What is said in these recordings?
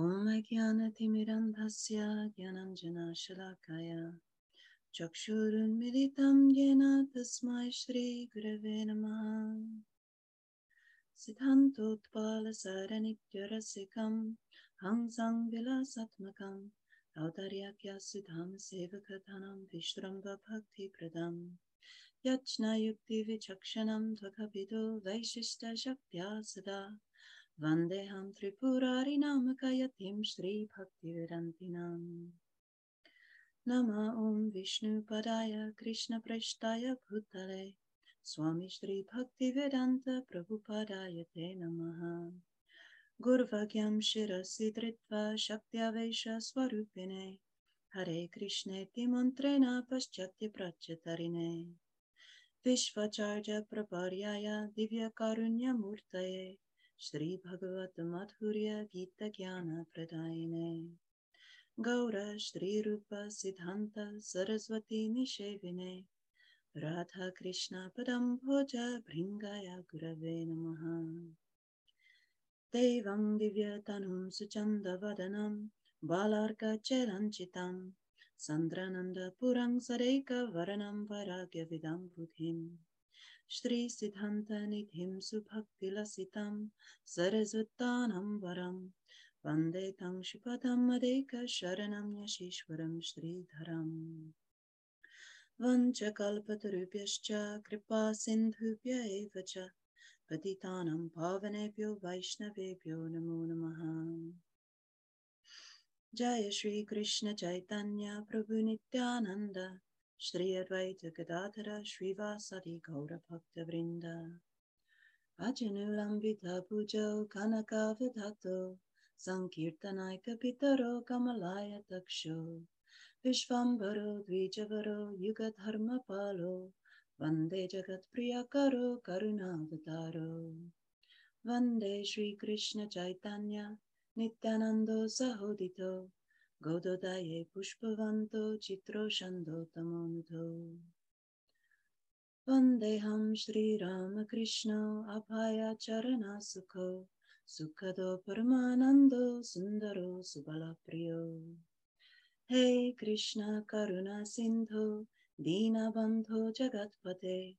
ॐ ज्ञानतिमिरन्धस्य ज्ञानञ्जनशलाकाय चक्षुरुन्मिलितं येन तस्मै श्रीगुरवे नमः सिद्धान्तोत्पालसारनित्यरसिकं हंसं विलासात्मकम् औदार्याख्यासिधाम सेवकधनं विश्रम्भभक्तिप्रदम् यज्ञयुक्तिविचक्षणं त्वकविदो वैशिष्टशक्त्या सदा वन्देऽहं त्रिपुरारिनामकयतिं श्रीभक्तिविरन्तिनाम्। नमः ॐ विष्णुपदाय कृष्णपृष्ठाय भूतले। स्वामी श्रीभक्तिवेदान्त प्रभुपदाय ते नमः। गुर्वज्ञं शिरसि धृत्वा शक्त्यावेशस्वरूपिणे हरे कृष्णेति मन्त्रेण पश्चात्यप्रच्यतरिणे विश्वचार्यप्रपर्याय दिव्यकारुण्यमूर्तये। श्रीभगवतमधुर्य गीतज्ञानप्रदायिने गौर श्रीरूप सिद्धान्त सरस्वती निषेविने। राधाकृष्णपदं भोज भृङ्गाय गुरवे नमः। देवं दिव्यतनुं सुचन्दवदनं बालार्कचरञ्चितं सन्द्रानन्दपुरं सदैकवर्णं वराग्यविदं बुधिम्। श्रीसिद्धान्तनिधिं सुभक्तिलसितं सरस्वत्तानं वरं वंदे तं शुपदं मदेकशरणं यशीश्वरं श्रीधरम्। वञ्चकल्पतरुभ्यश्च कृपा सिन्धुभ्य एव च, पतितानं पावनेभ्यो वैष्णवेभ्यो नमो नमः। जय Shri Advaita Gadadara Srivasadi Gaura Bhakta Vrinda. Ajanulambita Pujo Kanaka Vedato Sankirtanaika Pitaro Kamalaya Taksho Vishvambaro Dvijavaro Yugadharma Palo Vande Jagat Priyakaro Karunavataro Vande Shri Krishna Chaitanya Nityanand Sahodito Gododaye Pushpavanto Chitro Shando Tamonudho. Vandeham Sri Ramakrishna Abhaya Charanasukho Sukhado Paramanando Sundaro Subalapriyo. Hey Krishna Karuna Sindho Dina Dinabandho Jagatpate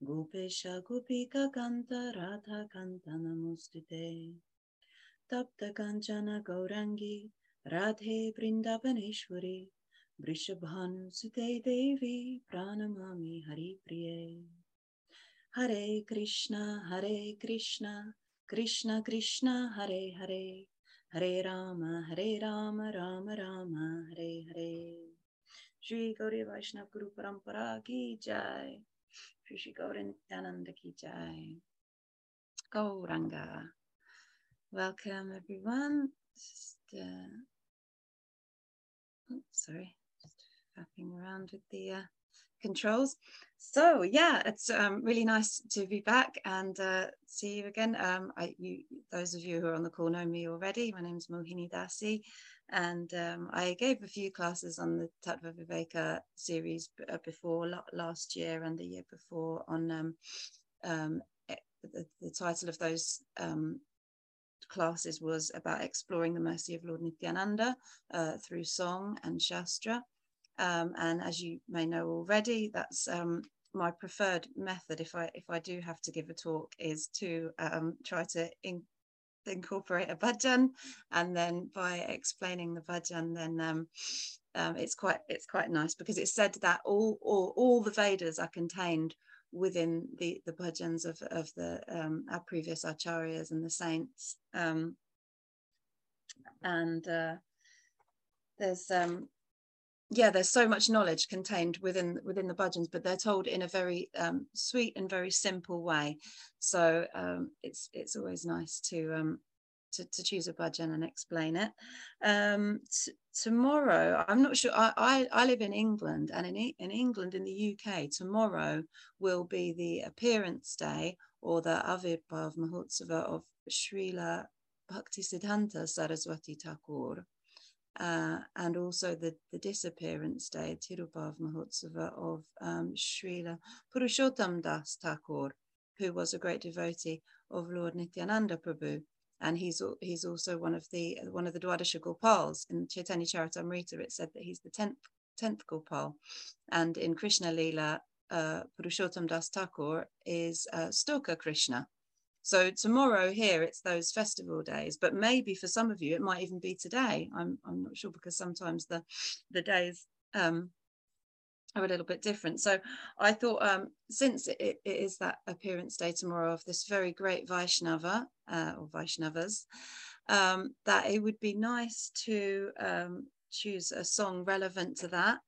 Gopesha Gopika Kanta Radha Kanta Namostite Tapta Kanchana Gaurangi Radhe Vrindavaneshwari वृषभानुसुते देवी प्रणमामि हरिप्रिये। हरे कृष्ण हरे कृष्ण कृष्ण कृष्ण हरे हरे। हरे राम हरे राम राम राम हरे हरे। श्री गौरी वैष्णव गुरु परंपरा की जय। श्री श्री गौरी नित्यानंद की जय। everyone. Just, uh, oh, sorry, just faffing around with the uh, controls. So yeah, it's um, really nice to be back and uh, see you again. Um, I, you, those of you who are on the call know me already. My name is Mohini Dasi, and um, I gave a few classes on the Tattva Viveka series uh, before last year and the year before on um, um, the, the, title of those um, classes was about exploring the mercy of Lord Nityananda uh, through song and Shastra. Um, and as you may know already, that's um, my preferred method if I if I do have to give a talk is to um, try to in, incorporate a bhajan, and then by explaining the bhajan, then um, um, it's quite it's quite nice because it's said that all all, all the Vedas are contained within the the bhajans of of the um, our previous acharyas and the saints, um, and uh, there's um, yeah, there's so much knowledge contained within within the bhajans, but they're told in a very um, sweet and very simple way. So um, it's it's always nice to um, to, to choose a bhajan and explain it. Um, tomorrow, I'm not sure. I, I, I live in England, and in in England, in the UK, tomorrow will be the appearance day or the Avirbhav Mahotsava of Srila Bhaktisiddhanta Saraswati Thakur uh, and also the, the disappearance day, Tirobhav Mahotsava of um, Srila Purushottam Das Thakur, who was a great devotee of Lord Nityananda Prabhu. And he's he's also one of the one of the Dwadasha Gopals in Chaitanya Charitamrita. It said that he's the tenth tenth Gopal, and in Krishna Lila, uh, Purushottam Das Thakur is uh, Stoka Krishna. So tomorrow here it's those festival days, but maybe for some of you it might even be today. I'm I'm not sure because sometimes the the days um, are a little bit different. So I thought um, since it, it is that appearance day tomorrow of this very great Vaishnava uh, or Vaishnavas, um, that it would be nice to um, choose a song relevant to that.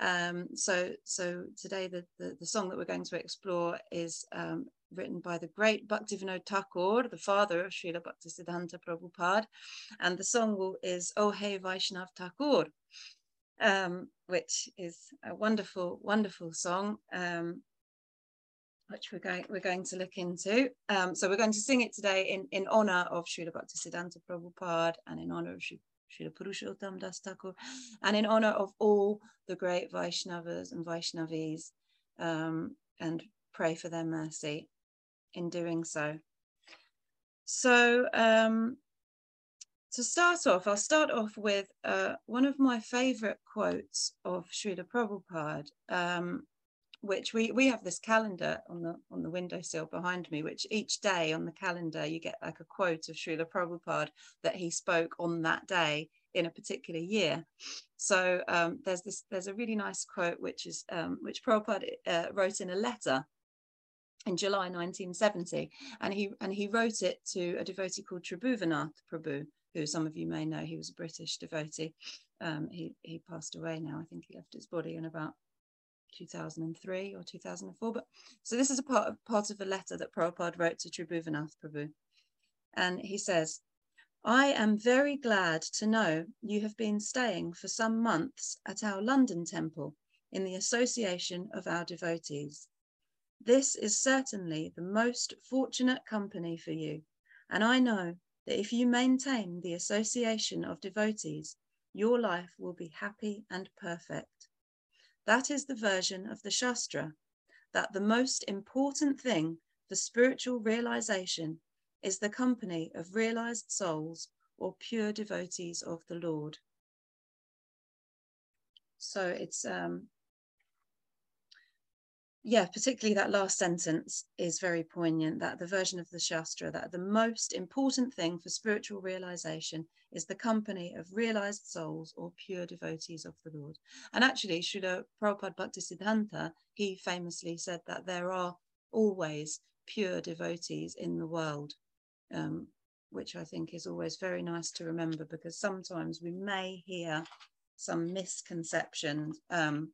Um, so, so today the, the, the, song that we're going to explore is um, written by the great Bhaktivinoda Thakur, the father of Srila Bhaktisiddhanta Prabhupada, and the song is Oh Hey Vaishnav Thakur um, which is a wonderful, wonderful song, um, which we're going we're going to look into. Um, so we're going to sing it today in, in honor of Srila Bhaktisiddhanta Prabhupada and in honor of Srila Purushottam Das Thakur, and in honor of all the great Vaishnavas and Vaishnavis, um, and pray for their mercy in doing so. So um, to start off, I'll start off with uh, one of my favorite quotes of Srila Prabhupada, um, which we, we have this calendar on the on the windowsill behind me, which each day on the calendar you get like a quote of Srila Prabhupada that he spoke on that day in a particular year. So um, there's this there's a really nice quote which is um, which Prabhupada uh, wrote in a letter in July 1970, and he and he wrote it to a devotee called Tribhuvanath Prabhu, who some of you may know, he was a British devotee. Um, he, he passed away now. I think he left his body in about 2003 or 2004. But so this is a part of, part of a letter that Prabhupada wrote to Tribhuvanath Prabhu. And he says, I am very glad to know you have been staying for some months at our London temple in the association of our devotees. This is certainly the most fortunate company for you, and I know that if you maintain the association of devotees, your life will be happy and perfect. That is the version of the Shastra, that the most important thing for spiritual realization is the company of realized souls or pure devotees of the Lord. So it's um, yeah, particularly that last sentence is very poignant that the version of the Shastra that the most important thing for spiritual realization is the company of realized souls or pure devotees of the Lord. And actually, Srila Prabhupada Bhaktisiddhanta, he famously said that there are always pure devotees in the world, um, which I think is always very nice to remember because sometimes we may hear some misconceptions um,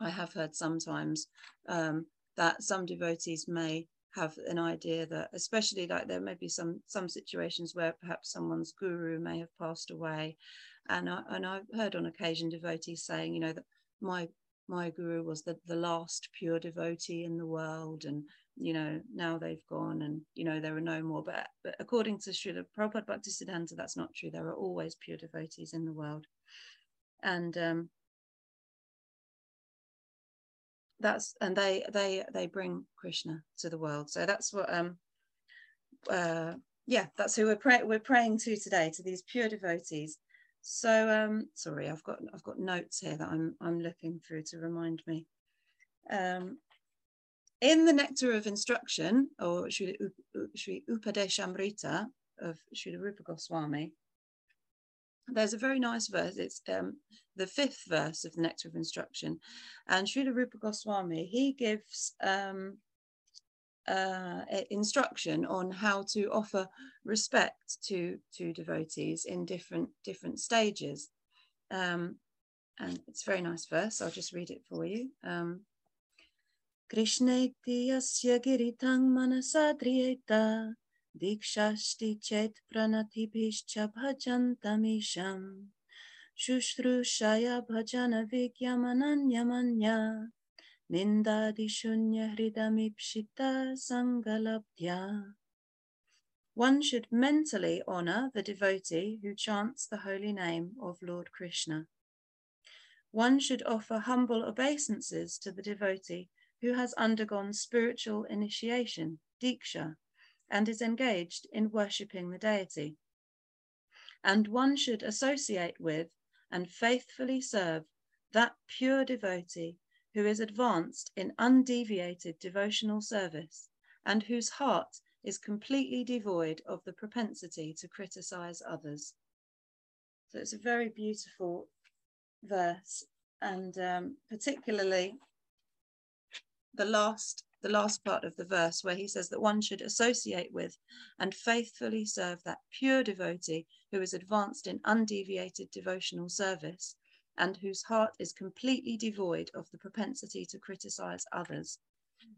I have heard sometimes um, that some devotees may have an idea that, especially like there may be some some situations where perhaps someone's guru may have passed away, and I, and I've heard on occasion devotees saying, you know, that my my guru was the, the last pure devotee in the world and you know now they've gone and you know there are no more. But, but according to Srila Prabhupada Bhaktisiddhanta that's not true. There are always pure devotees in the world. And um, that's and they they they bring krishna to the world. So that's what um uh yeah that's who we're praying we're praying to today to these pure devotees. So um sorry i've got i've got notes here that i'm i'm looking through to remind me. Um in the nectar of instruction or Sri, Upadeshamrita of Sri Rupa Goswami there's a very nice verse. It's um, the fifth verse of the Nectar of Instruction. And Srila Rupa Goswami, he gives um, uh, instruction on how to offer respect to, to devotees in different, different stages. Um, and it's a very nice verse. I'll just read it for you. Um, Krishna yasya giritang manasadriyeta दीक्षास्ति चेत् प्रणतिभिश्च भजन्तमीशम् शुश्रूषया भजनविज्ञमनन्यमन्या निन्दादिशून्यहृदमीप्सिता सङ्गलब्ध्या One should mentally honor the devotee who chants the holy name of Lord Krishna. One should offer humble obeisances to the devotee who has undergone spiritual initiation, diksha, and is engaged in worshipping the deity. And one should associate with and faithfully serve that pure devotee who is advanced in undeviated devotional service and whose heart is completely devoid of the propensity to criticize others. So it's a very beautiful verse, and um, particularly the last the last part of the verse where he says that one should associate with and faithfully serve that pure devotee who is advanced in undeviated devotional service and whose heart is completely devoid of the propensity to criticize others.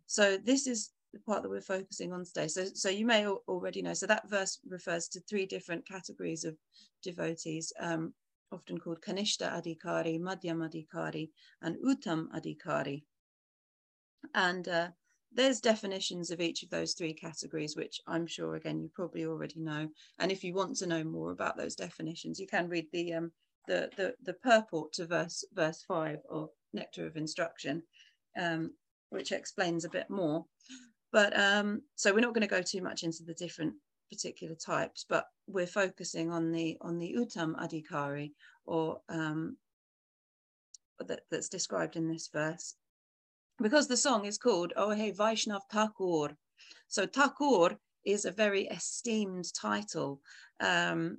So this is the part that we're focusing on today. So, so you may already know. So that verse refers to three different categories of devotees, um, often called Kanishta Adhikari, Madhyam Adhikari, and Uttam Adhikari. And uh, there's definitions of each of those three categories, which I'm sure, again, you probably already know. And if you want to know more about those definitions, you can read the um, the, the, the purport to verse verse five of Nectar of Instruction, um, which explains a bit more. But um, so we're not going to go too much into the different particular types, but we're focusing on the on the Uttam Adhikari, or um, that, that's described in this verse, because the song is called Oh Hey Vaishnav Thakur. So Thakur is a very esteemed title, um,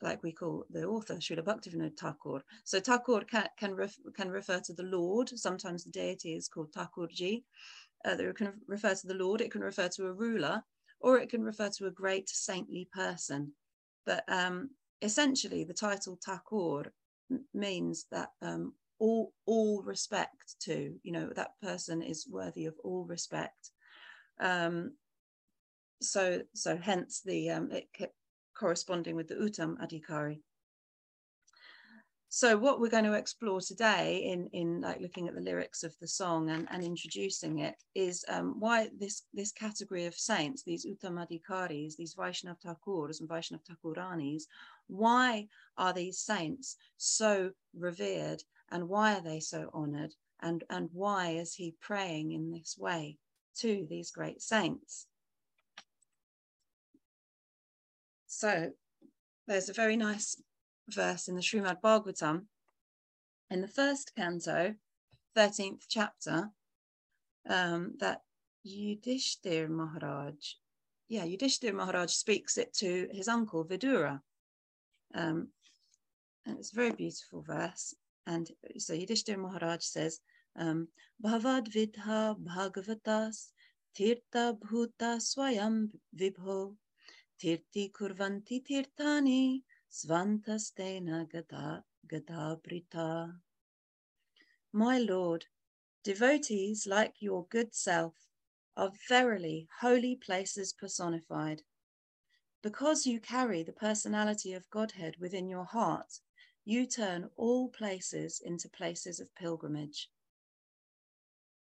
like we call the author Srila Bhaktivinoda Thakur. So Thakur can can, ref, can refer to the Lord. Sometimes the deity is called Thakurji uh, that can refer to the Lord, it can refer to a ruler, or it can refer to a great saintly person. But um, essentially, the title Thakur means that um, all all respect to, you know, that person is worthy of all respect. Um, so so hence the um, it kept corresponding with the Uttam Adhikari so what we're going to explore today in in like looking at the lyrics of the song and, and introducing it is um, why this this category of saints these uttamadhikaris these vaishnav thakurs and vaishnav thakuranis why are these saints so revered and why are they so honored and and why is he praying in this way to these great saints so there's a very nice verse in the Srimad Bhagavatam, in the first canto, 13th chapter, um, that Yudhishthir Maharaj, yeah, Yudhishthir Maharaj speaks it to his uncle Vidura. Um, and it's a very beautiful verse. And so Yudhishthir Maharaj says, um, Bhavad Vidha Bhagavatas Tirtha Bhuta Swayam Vibho Tirti Kurvanti Tirtani Svantastena Gata Gatabrita. My Lord, devotees like your good self are verily holy places personified. Because you carry the personality of Godhead within your heart, you turn all places into places of pilgrimage.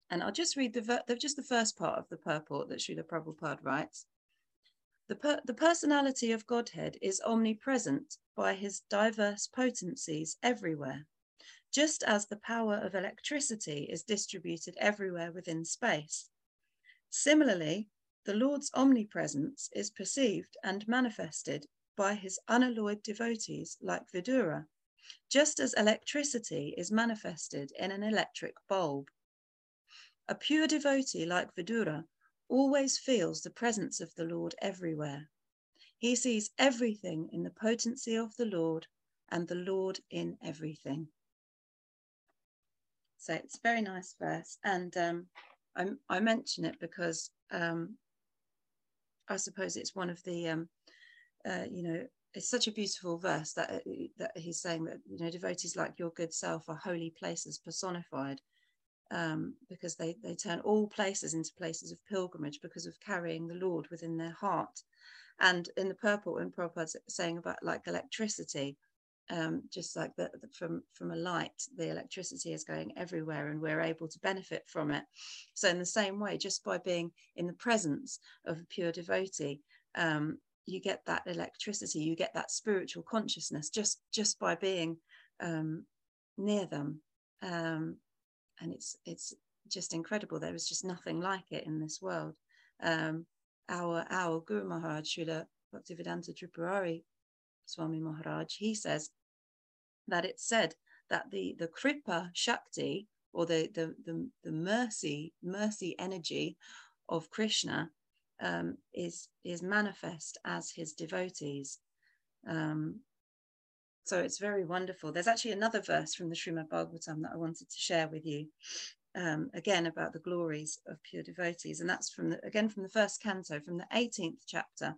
And I'll just read the, the just the first part of the purport that Srila Prabhupada writes. The, per- the personality of Godhead is omnipresent by his diverse potencies everywhere, just as the power of electricity is distributed everywhere within space. Similarly, the Lord's omnipresence is perceived and manifested by his unalloyed devotees like Vidura, just as electricity is manifested in an electric bulb. A pure devotee like Vidura always feels the presence of the Lord everywhere. He sees everything in the potency of the Lord and the Lord in everything. So it's a very nice verse. And um, I, I, mention it because um, I suppose it's one of the, um, uh, you know, it's such a beautiful verse that, uh, that he's saying that, you know, devotees like your good self are holy places personified um, because they, they turn all places into places of pilgrimage because of carrying the Lord within their heart. And in the purport when Prabhupada's saying about like electricity, um, just like the, from from a light, the electricity is going everywhere, and we're able to benefit from it. So in the same way, just by being in the presence of a pure devotee, um, you get that electricity, you get that spiritual consciousness just just by being um, near them. Um, and it's it's just incredible. There is just nothing like it in this world. Um, our, our Guru Maharaj, Srila Bhaktivedanta Tripurari Swami Maharaj, he says that it's said that the, the Kripa Shakti or the, the, the, the mercy, mercy energy of Krishna um, is, is manifest as his devotees. Um, so it's very wonderful. There's actually another verse from the Srimad Bhagavatam that I wanted to share with you. Um, again about the glories of pure devotees, and that's from the, again from the first canto, from the 18th chapter,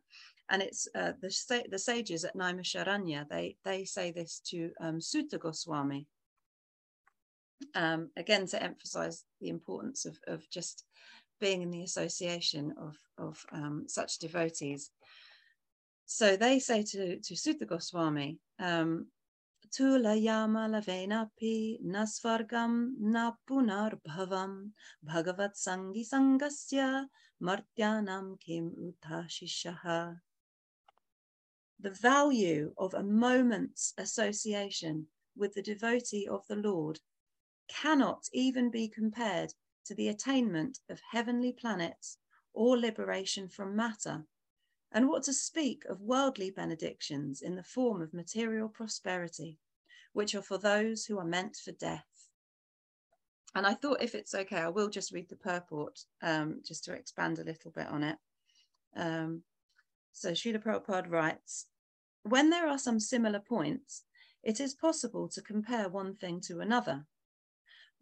and it's uh, the the sages at Naimisharanya. They they say this to um, Suta Goswami, um, again to emphasize the importance of, of just being in the association of, of um, such devotees. So they say to, to Suta Goswami, um, Tula yama lavenapi nasvargam na punar bhavam bhagavat sangi sangasya martyanam kim utashishaha. The value of a moment's association with the devotee of the Lord cannot even be compared to the attainment of heavenly planets or liberation from matter. And what to speak of worldly benedictions in the form of material prosperity, which are for those who are meant for death. And I thought, if it's okay, I will just read the purport um, just to expand a little bit on it. Um, so Srila Prabhupada writes When there are some similar points, it is possible to compare one thing to another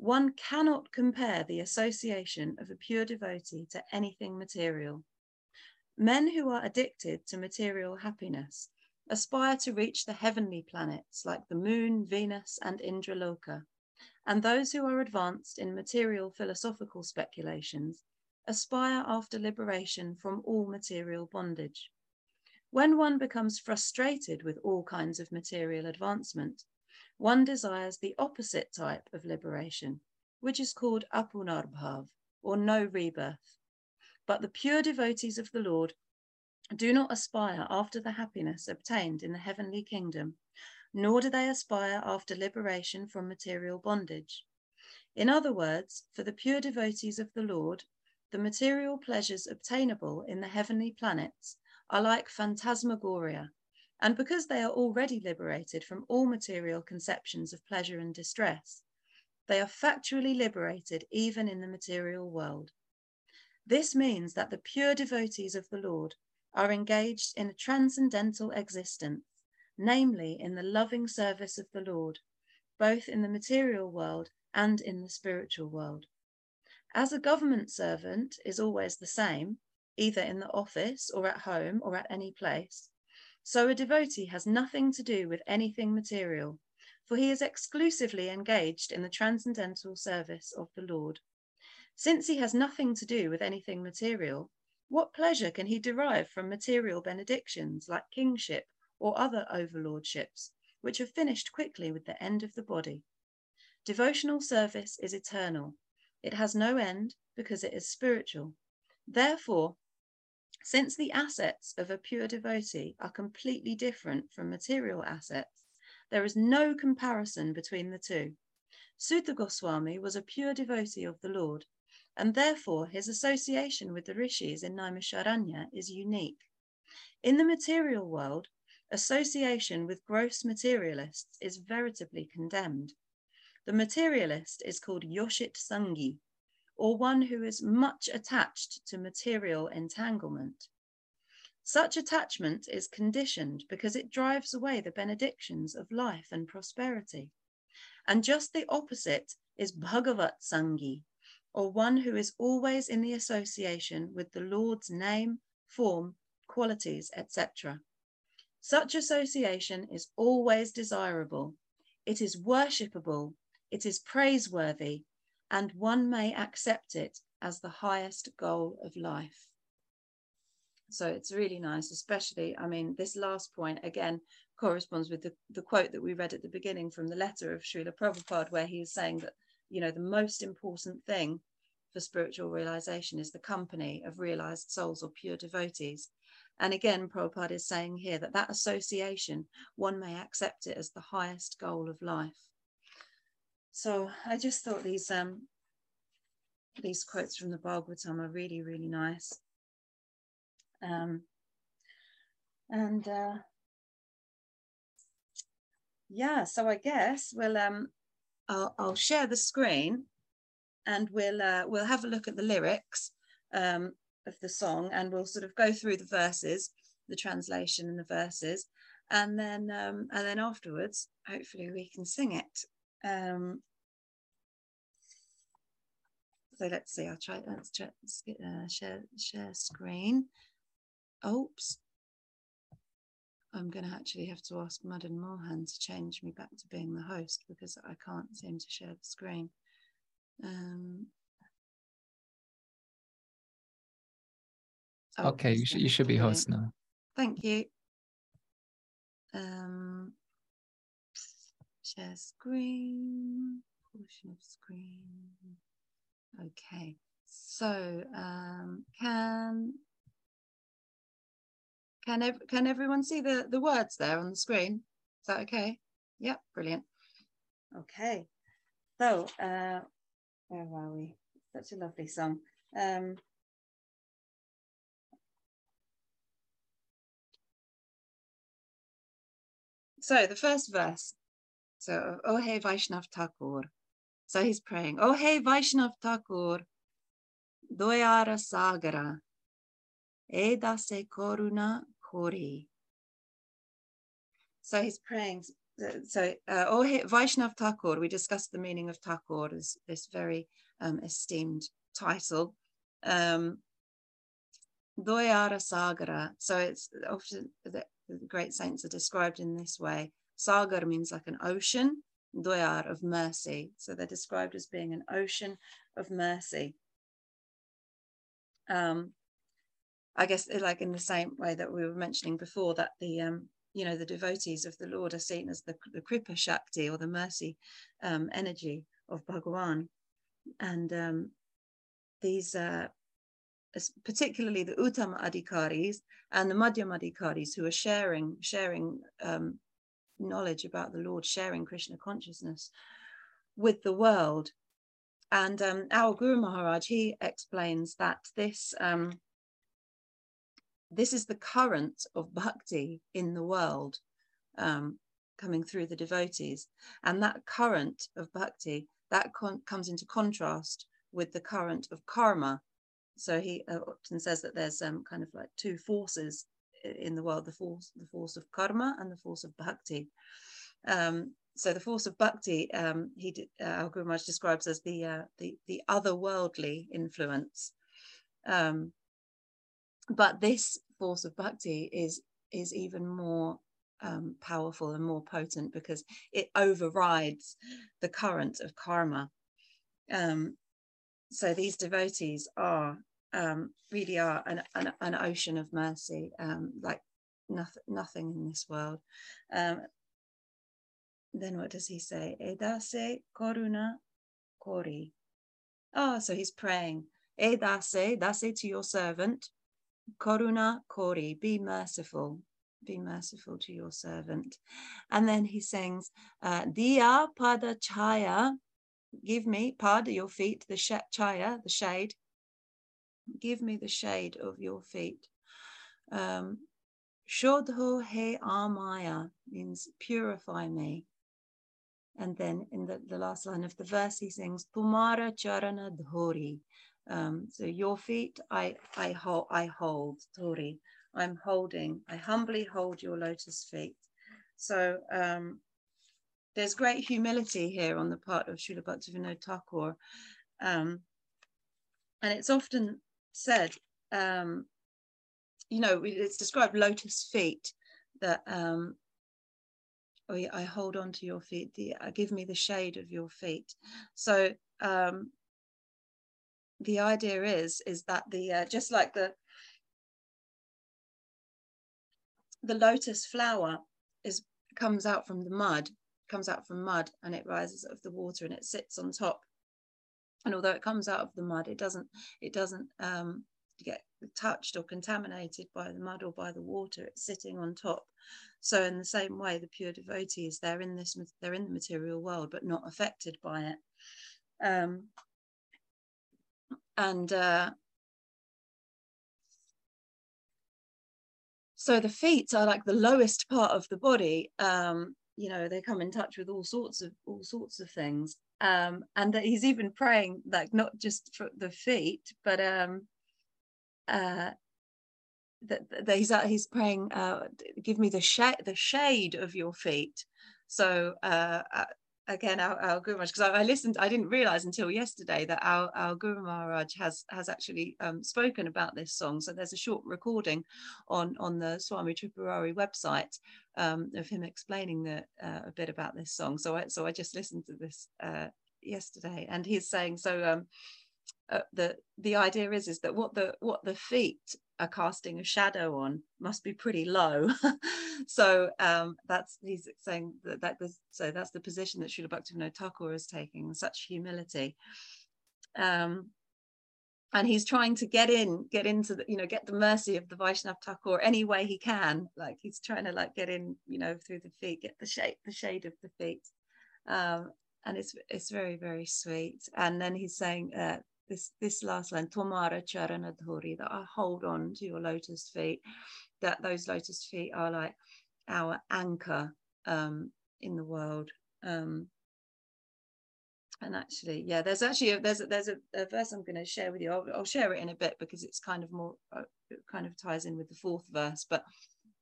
one cannot compare the association of a pure devotee to anything material. Men who are addicted to material happiness aspire to reach the heavenly planets like the moon, Venus, and Indraloka, and those who are advanced in material philosophical speculations aspire after liberation from all material bondage. When one becomes frustrated with all kinds of material advancement, one desires the opposite type of liberation, which is called apunarbhav, or no rebirth. But the pure devotees of the Lord do not aspire after the happiness obtained in the heavenly kingdom, nor do they aspire after liberation from material bondage. In other words, for the pure devotees of the Lord, the material pleasures obtainable in the heavenly planets are like phantasmagoria, and because they are already liberated from all material conceptions of pleasure and distress, they are factually liberated even in the material world. This means that the pure devotees of the Lord are engaged in a transcendental existence, namely in the loving service of the Lord, both in the material world and in the spiritual world. As a government servant is always the same, either in the office or at home or at any place, so a devotee has nothing to do with anything material, for he is exclusively engaged in the transcendental service of the Lord. Since he has nothing to do with anything material, what pleasure can he derive from material benedictions like kingship or other overlordships, which are finished quickly with the end of the body? Devotional service is eternal. It has no end because it is spiritual. Therefore, since the assets of a pure devotee are completely different from material assets, there is no comparison between the two. Suta Goswami was a pure devotee of the Lord, and therefore his association with the rishis in Naimisharanya is unique. In the material world, association with gross materialists is veritably condemned. The materialist is called Yoshit Sangi, or one who is much attached to material entanglement. Such attachment is conditioned because it drives away the benedictions of life and prosperity. And just the opposite is Bhagavat Sangi, or one who is always in the association with the Lord's name, form, qualities, etc. Such association is always desirable, it is worshipable, it is praiseworthy, and one may accept it as the highest goal of life. So it's really nice, especially, I mean, this last point again corresponds with the, the quote that we read at the beginning from the letter of Srila Prabhupada, where he is saying that, you know, the most important thing for spiritual realization is the company of realized souls or pure devotees. And again, Prabhupada is saying here that that association, one may accept it as the highest goal of life. So I just thought these um, these quotes from the Bhagavatam are really, really nice. Um, and uh, yeah, so I guess we'll um, I'll, I'll share the screen, and we'll uh, we'll have a look at the lyrics um, of the song, and we'll sort of go through the verses, the translation and the verses, and then um, and then afterwards, hopefully, we can sing it. Um, so let's see. I'll try. Let's try, uh, share share screen. Oops. I'm going to actually have to ask Madan Mohan to change me back to being the host because I can't seem to share the screen. Um, oh, okay, you should, you should be host now. Thank you. Um, share screen, portion of screen. Okay, so um, can can ev- can everyone see the the words there on the screen? Is that okay? Yeah, brilliant. Okay, so uh, where are we? Such a lovely song. Um, so the first verse. So, oh hey Vaishnav Thakur. So he's praying, oh hey Vaishnav Thakur, Doyara Sagara, Edase Koruna Kori. So he's praying. So, uh, oh, Vaishnav Thakur, we discussed the meaning of Thakur, this, this very um, esteemed title. Um, Doyara Sagara. So it's often the, great saints are described in this way. Sagar means like an ocean, Doyar of mercy. So they're described as being an ocean of mercy. Um, I guess eh, like in the same way that we were mentioning before that the um, you know the devotees of the Lord are seen as the, the Kripa Shakti or the mercy um, energy of Bhagawan, and um, these uh, particularly the Uttama Adhikaris and the Madhyama Adhikaris who are sharing sharing um, knowledge about the Lord, sharing Krishna consciousness with the world. And um, our Guru Maharaj, he explains that this um, this is the current of bhakti in the world um, coming through the devotees. And that current of bhakti, that con- comes into contrast with the current of karma. So he uh, often says that there's um, kind of like two forces in the world, the force, the force of karma and the force of bhakti. Um, so the force of bhakti, um, he uh, Al Guru Maharaj describes as the, uh, the, the otherworldly influence. Um, but this force of bhakti is is even more um, powerful and more potent because it overrides the current of karma. Um, so these devotees are um, really are an, an, an, ocean of mercy, um, like nothing, nothing in this world. Um, then what does he say? Edase koruna kori. Oh, so he's praying. Edase, dase to your servant. Koruna Kori, be merciful, be merciful to your servant. And then he sings, uh, Dia Pada Chaya, give me, Pad, your feet, the sh- Chaya, the shade. Give me the shade of your feet. Um, Shodho he amaya means purify me. And then in the, the last line of the verse, he sings, Tumara charana dhori, um, so your feet, I I hold, I hold, Tori. I'm holding. I humbly hold your lotus feet. So um, there's great humility here on the part of Srila Bhaktivinoda Thakur, um, and it's often said, um, you know, it's described lotus feet that um, oh, I hold on to your feet. The, uh, give me the shade of your feet. So um, the idea is is that the uh, just like the the lotus flower is comes out from the mud comes out from mud and it rises out of the water and it sits on top and although it comes out of the mud it doesn't it doesn't um, get touched or contaminated by the mud or by the water it's sitting on top so in the same way the pure devotees they're in this they're in the material world but not affected by it um, and uh, so the feet are like the lowest part of the body. Um, you know, they come in touch with all sorts of all sorts of things. Um, and that he's even praying like not just for the feet, but um, uh, that, that he's uh, he's praying, uh, give me the shade the shade of your feet. So uh, uh again, our, our Guru Maharaj, because I, I, listened, I didn't realize until yesterday that our, our Guru Maharaj has has actually um, spoken about this song. So there's a short recording on on the Swami Tripurari website um, of him explaining the, uh, a bit about this song. So I so I just listened to this uh, yesterday, and he's saying so. Um, uh, the the idea is is that what the what the feet are casting a shadow on must be pretty low. so um, that's he's saying that that was so that's the position that Srila Bhaktivinoda Thakur is taking, such humility. Um, and he's trying to get in, get into the, you know, get the mercy of the Vaishnav Thakur any way he can. Like he's trying to like get in, you know, through the feet, get the shade, the shade of the feet. Um, and it's it's very very sweet. And then he's saying uh, this this last line, Tomara Charanadhuri, that I hold on to your lotus feet, that those lotus feet are like our anchor um, in the world. Um, and actually, yeah, there's actually a, there's a, there's a, a verse I'm going to share with you. I'll, I'll, share it in a bit because it's kind of more uh, it kind of ties in with the fourth verse, but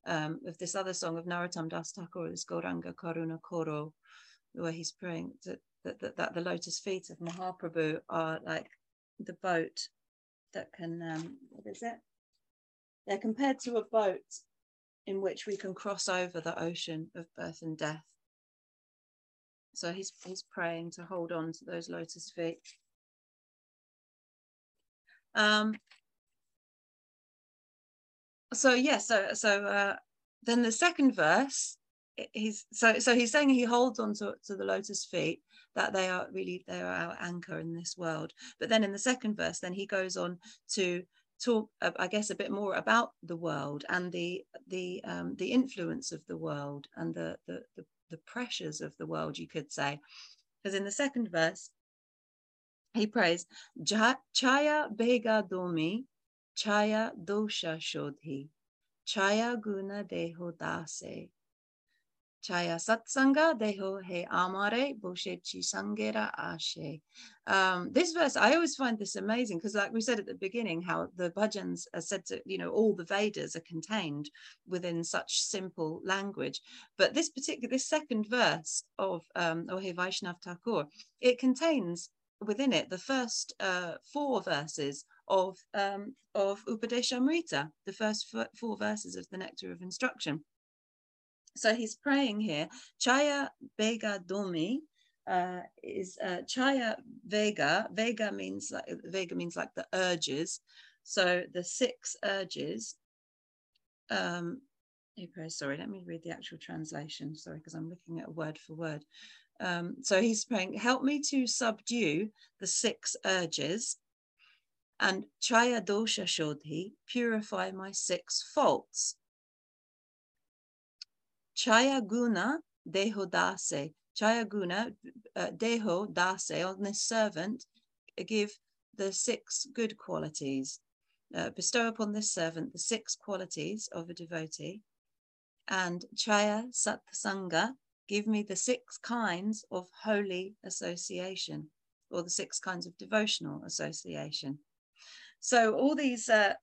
um, of this other song of Narottam Das Thakur, this Gauranga Karuna Koro, where he's praying that, that, that, that the lotus feet of Mahaprabhu are like the boat that can, um, what is it? They're compared to a boat in which we can cross over the ocean of birth and death. So he's, he's praying to hold on to those lotus feet. Um, so yeah, so so uh, then the second verse, he's so so he's saying he holds on to, to the lotus feet, that they are really they are our anchor in this world. But then in the second verse then he goes on to talk uh, i guess a bit more about the world and the the um, the influence of the world and the, the the the pressures of the world you could say. Because in the second verse he prays chaya bega domi chaya dosha shodhi chaya guna deho dase Chaya satsanga deho he amare boshechi sangera ashe. Um, this verse, I always find this amazing because, like we said at the beginning, how the bhajans are said to, you know, all the Vedas are contained within such simple language. But this particular, this second verse of um, Ohe Vaishnav Thakur, it contains within it the first uh, four verses of um, of Upadeshamrita, the first four verses of the Nectar of Instruction. So he's praying here. Chaya Vega Domi uh, is uh, Chaya Vega. Vega means like Vega means like the urges. So the six urges. Um, sorry, let me read the actual translation. Sorry, because I'm looking at word for word. Um, so he's praying, help me to subdue the six urges. And Chaya Dosha Shodhi, purify my six faults. Chaya Guna Deho Dase. Chaya Guna, uh, Deho Dase, on this servant, give the six good qualities. Uh, bestow upon this servant the six qualities of a devotee. And Chaya Satsanga, give me the six kinds of holy association, or the six kinds of devotional association. So all these uh,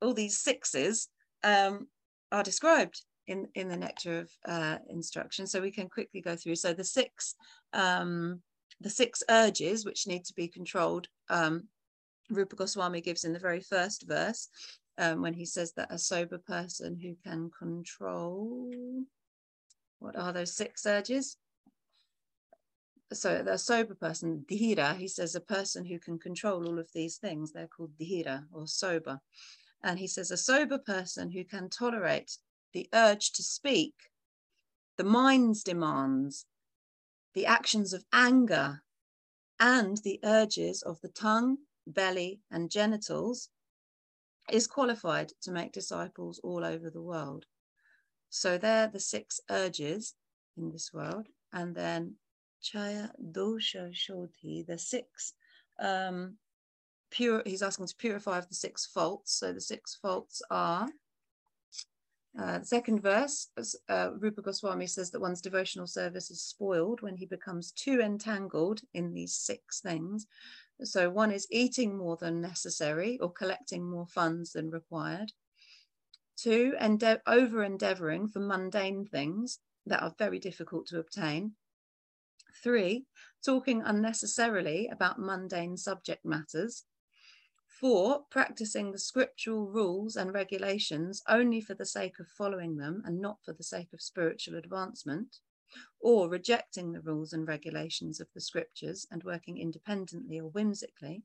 all these sixes um, are described in, in the nectar of uh, instruction. So we can quickly go through. So the six, um, the six urges which need to be controlled, um, Rupa Goswami gives in the very first verse um, when he says that a sober person who can control, what are those six urges? So the sober person, dhira, he says a person who can control all of these things, they're called dhira or sober. And he says a sober person who can tolerate the urge to speak, the mind's demands, the actions of anger, and the urges of the tongue, belly, and genitals, is qualified to make disciples all over the world. So they're the six urges in this world. And then Chaya Dosha Shodhi, the six um, pure, he's asking to purify of the six faults. So the six faults are Uh, second verse, uh, Rupa Goswami says that one's devotional service is spoiled when he becomes too entangled in these six things. So one is eating more than necessary or collecting more funds than required. Two, ende- over endeavoring for mundane things that are very difficult to obtain. Three, talking unnecessarily about mundane subject matters. Four, practicing the scriptural rules and regulations only for the sake of following them and not for the sake of spiritual advancement, or rejecting the rules and regulations of the scriptures and working independently or whimsically.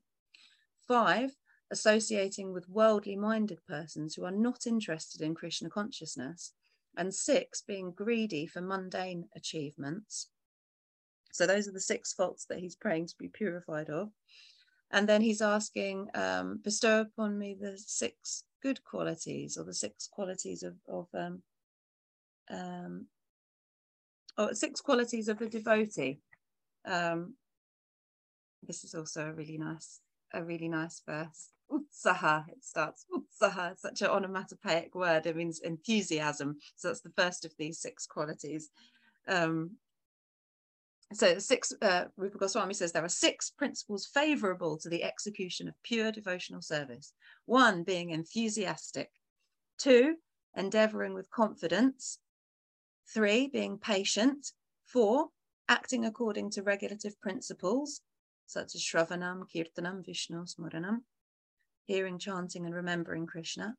Five, associating with worldly minded persons who are not interested in Krishna consciousness. And six, being greedy for mundane achievements. So those are the six faults that he's praying to be purified of. And then he's asking, um, bestow upon me the six good qualities or the six qualities of, of um, um, oh, six qualities of the devotee. Um, this is also a really nice, a really nice verse. Utsaha, it starts Utsaha, such an onomatopoeic word. It means enthusiasm. So that's the first of these six qualities. Um, so six, uh, Rupa Goswami says there are six principles favorable to the execution of pure devotional service. One being enthusiastic. Two, endeavoring with confidence. Three, being patient. Four, acting according to regulative principles, such as Shravanam, Kirtanam, Vishnu, Smaranam, hearing, chanting, and remembering Krishna.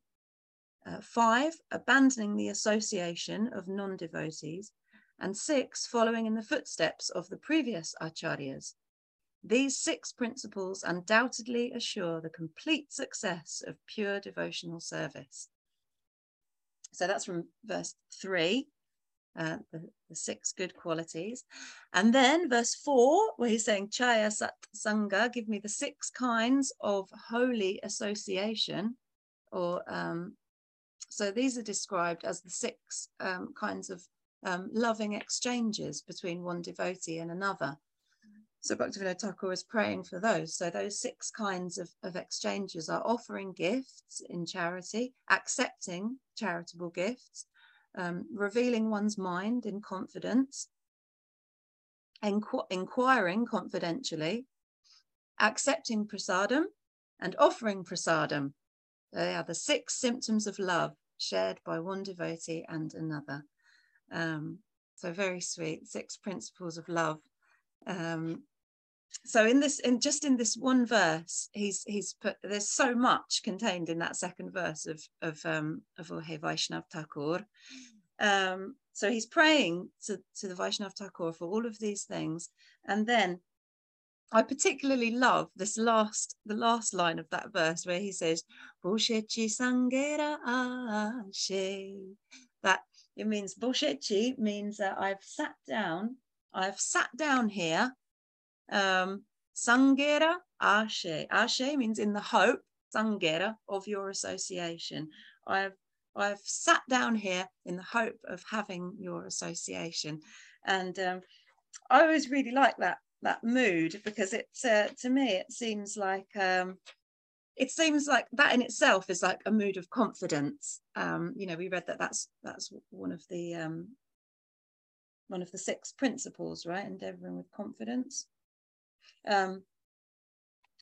Uh, five, abandoning the association of non devotees and six, following in the footsteps of the previous acharyas. These six principles undoubtedly assure the complete success of pure devotional service. So that's from verse three, uh, the, the, six good qualities. And then verse four, where he's saying, Chaya Sat Sangha, give me the six kinds of holy association. Or um, so these are described as the six um, kinds of um, loving exchanges between one devotee and another. So Bhaktivinoda Thakur is praying for those. So those six kinds of, of exchanges are offering gifts in charity, accepting charitable gifts, um, revealing one's mind in confidence, inqu- inquiring confidentially, accepting prasadam, and offering prasadam. They are the six symptoms of love shared by one devotee and another. Um, so very sweet, six principles of love. Um, so in this, in just in this one verse, he's he's put there's so much contained in that second verse of of um, of Ohe Vaishnav Thakur. Um, so he's praying to, to the Vaishnav Thakur for all of these things, and then I particularly love this last the last line of that verse where he says, Sangera That it means boshechi means that I've sat down. I've sat down here. Um, sangera ashe. Ashe means in the hope, sangera, of your association. I've I've sat down here in the hope of having your association. And um, I always really like that that mood because it's uh, to me it seems like um, it seems like that in itself is like a mood of confidence. Um, you know, we read that that's that's one of the um, one of the six principles, right? Endeavoring with confidence. Um,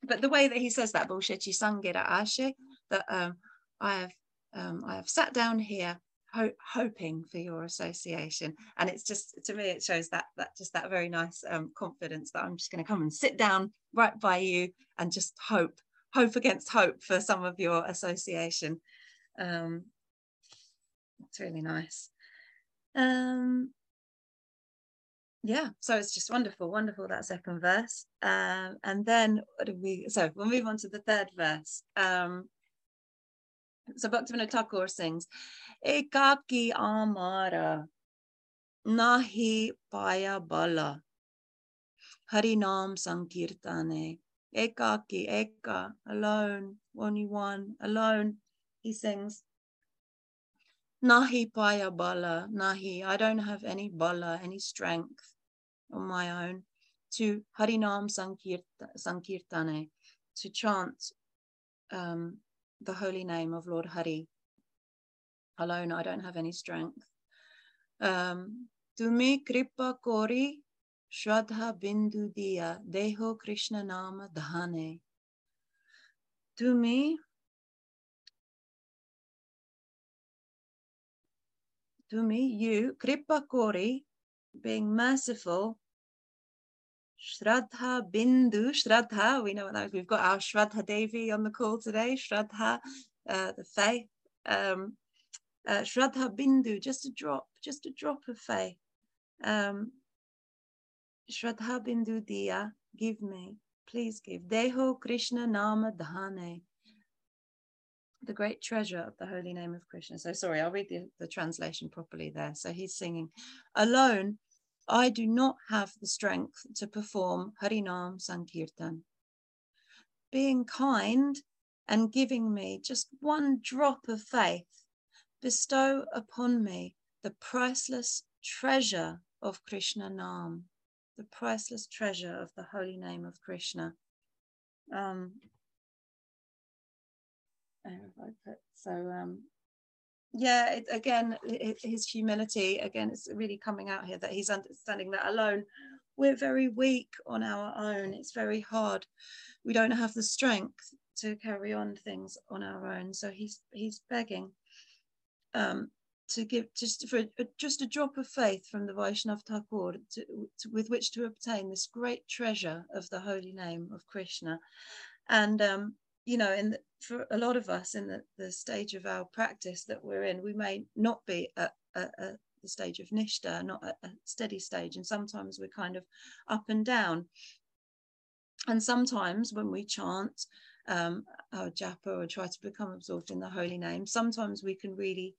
but the way that he says that, Boshechi Sangera Ashe, that um, I have um, I have sat down here ho- hoping for your association, and it's just to me it shows that that just that very nice um, confidence that I'm just going to come and sit down right by you and just hope hope against hope for some of your association. Um, it's really nice. Um, yeah, so it's just wonderful, wonderful that second verse. Um, and then what do we? So we'll move on to the third verse. Um, so Bhaktivinoda Thakur sings, Ekaki Amara Nahi Paya Bala Harinam Sankirtane Ekaki, Eka, alone, only one, alone. He sings. Nahi paya bala, nahi. I don't have any bala, any strength on my own to Harinam Sankirtane, to chant um, the holy name of Lord Hari. Alone, I don't have any strength. Um, Tumi kripa kori shraddha bindu diya deho Krishna nama dhane. Tumi to me, you, Kripa Kori, being merciful, Shraddha Bindu, Shraddha, we know what that is. We've got our Shraddha Devi on the call today, Shraddha, uh, the faith. Um, uh, Shraddha Bindu, just a drop, just a drop of faith. Um, Shraddha Bindu Diya, give me, please give. Deho Krishna Nama Dhane, the great treasure of the holy name of Krishna. So sorry, I'll read the, the translation properly there. So he's singing, Alone, I do not have the strength to perform Harinam Sankirtan. Being kind and giving me just one drop of faith, bestow upon me the priceless treasure of Krishna Nam, the priceless treasure of the holy name of Krishna. Um, so um, yeah, it, again, his humility, again, it's really coming out here that he's understanding that alone, we're very weak on our own. It's very hard. We don't have the strength to carry on things on our own. So he's he's begging um, to give just for a, just a drop of faith from the Vaishnav Thakur to, to, with which to obtain this great treasure of the holy name of Krishna. And um, you know, in the, for a lot of us in the, the stage of our practice that we're in, we may not be at, at, at the stage of nishta, not at a steady stage, and sometimes we're kind of up and down. And sometimes when we chant um, our japa or try to become absorbed in the holy name, sometimes we can really,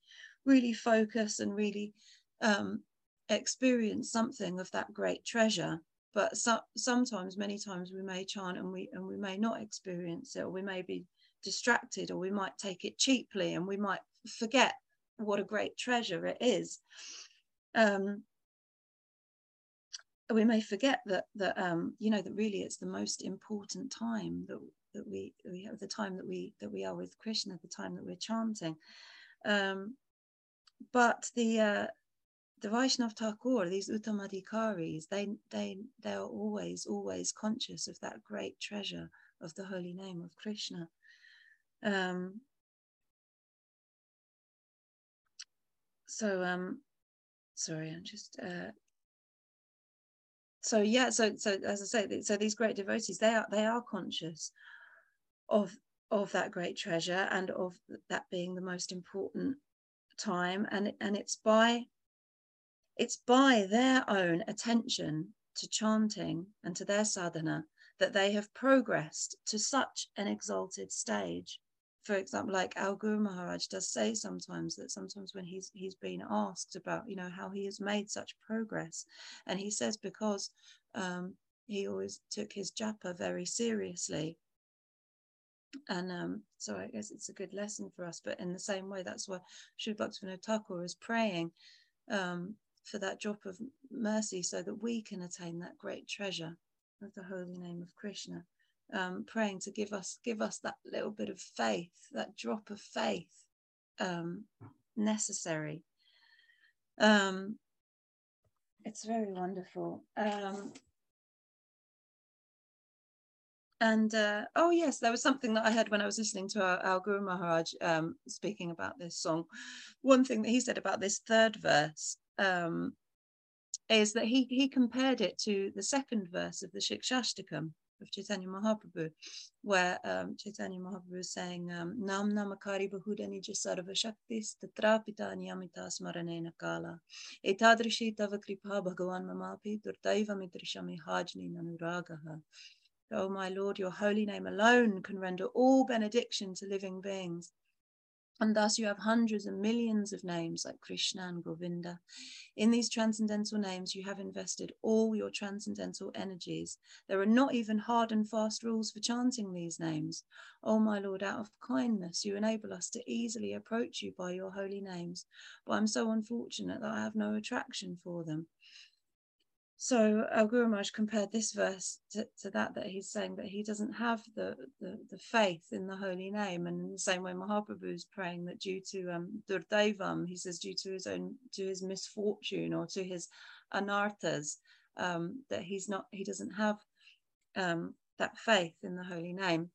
really focus and really um, experience something of that great treasure. But so, sometimes many times we may chant and we and we may not experience it or we may be distracted or we might take it cheaply and we might forget what a great treasure it is. Um, we may forget that that um, you know that really it's the most important time that that we we have the time that we that we are with Krishna the time that we're chanting. Um, but the uh, the Vaishnav Thakur, these Uttamadhikaris, they, they, they are always, always conscious of that great treasure of the holy name of Krishna. Um, so, um, sorry, I'm just, uh, so yeah, so, so as I say, so these great devotees, they are, they are conscious of, of that great treasure and of that being the most important time. And, and it's by it's by their own attention to chanting and to their sadhana that they have progressed to such an exalted stage. For example, like Al Guru Maharaj does say sometimes that sometimes when he's he's been asked about, you know, how he has made such progress, and he says because um, he always took his japa very seriously. And um, so I guess it's a good lesson for us. But in the same way, that's why Sri Thakur is praying um, for that drop of mercy so that we can attain that great treasure of the holy name of Krishna. Um, praying to give us give us that little bit of faith, that drop of faith um, necessary. Um, it's very wonderful. And uh, oh yes, there was something that I heard when I was listening to our, our Guru Maharaj um, speaking about this song. One thing that he said about this third verse um, is that he, he compared it to the second verse of the Shikshashtakam of Chaitanya Mahaprabhu, where um, Chaitanya Mahaprabhu is saying, um, Nam namakari bahudani jasarva shaktis tatrapita niyamita smaranena kala etadrishi tava kripa bhagavan mamapi durtaiva mitrishami hajni nanuragaha. Oh my Lord, your holy name alone can render all benediction to living beings. And thus you have hundreds and millions of names like Krishna and Govinda. In these transcendental names, you have invested all your transcendental energies. There are not even hard and fast rules for chanting these names. Oh, my Lord, out of kindness, you enable us to easily approach you by your holy names. But I'm so unfortunate that I have no attraction for them. So uh, Guru Maharaj compared this verse to, to, that that he's saying that he doesn't have the, the, the faith in the holy name, and in the same way Mahaprabhu is praying that due to um, Durdevam, he says due to his own to his misfortune or to his anarthas, um, that he's not he doesn't have um, that faith in the holy name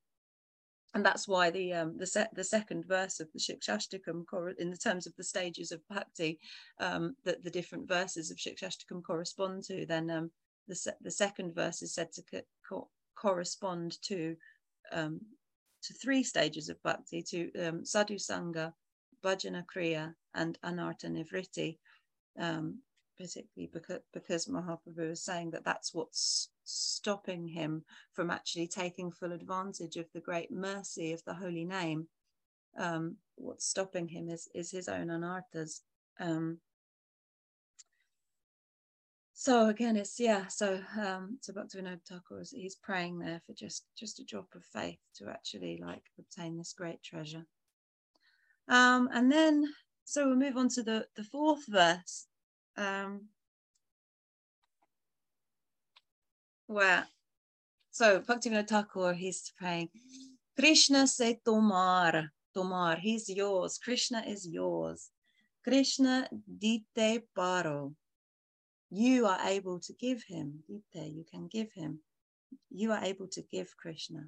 and that's why the um, the, se- the second verse of the Shikshashtakam, in the terms of the stages of bhakti, um, that the different verses of Shikshashtakam correspond to, then um, the se- the second verse is said to co- correspond to um, to three stages of bhakti: to um, sadhu sangha, bhajana kriya, and anartha nivritti. Particularly because because Mahaprabhu is saying that that's what's stopping him from actually taking full advantage of the great mercy of the holy name. Um, what's stopping him is is his own anarthas. Um, so again, it's yeah. So um, so Bhaktivinoda Thakur is he's praying there for just just a drop of faith to actually like obtain this great treasure. Um, and then so we'll move on to the the fourth verse um, where so Bhaktivinoda Thakur he's praying Krishna say Tomar Tomar he's yours. Krishna is yours. Krishna dite paro. You are able to give him dite you can give him. You are able to give Krishna.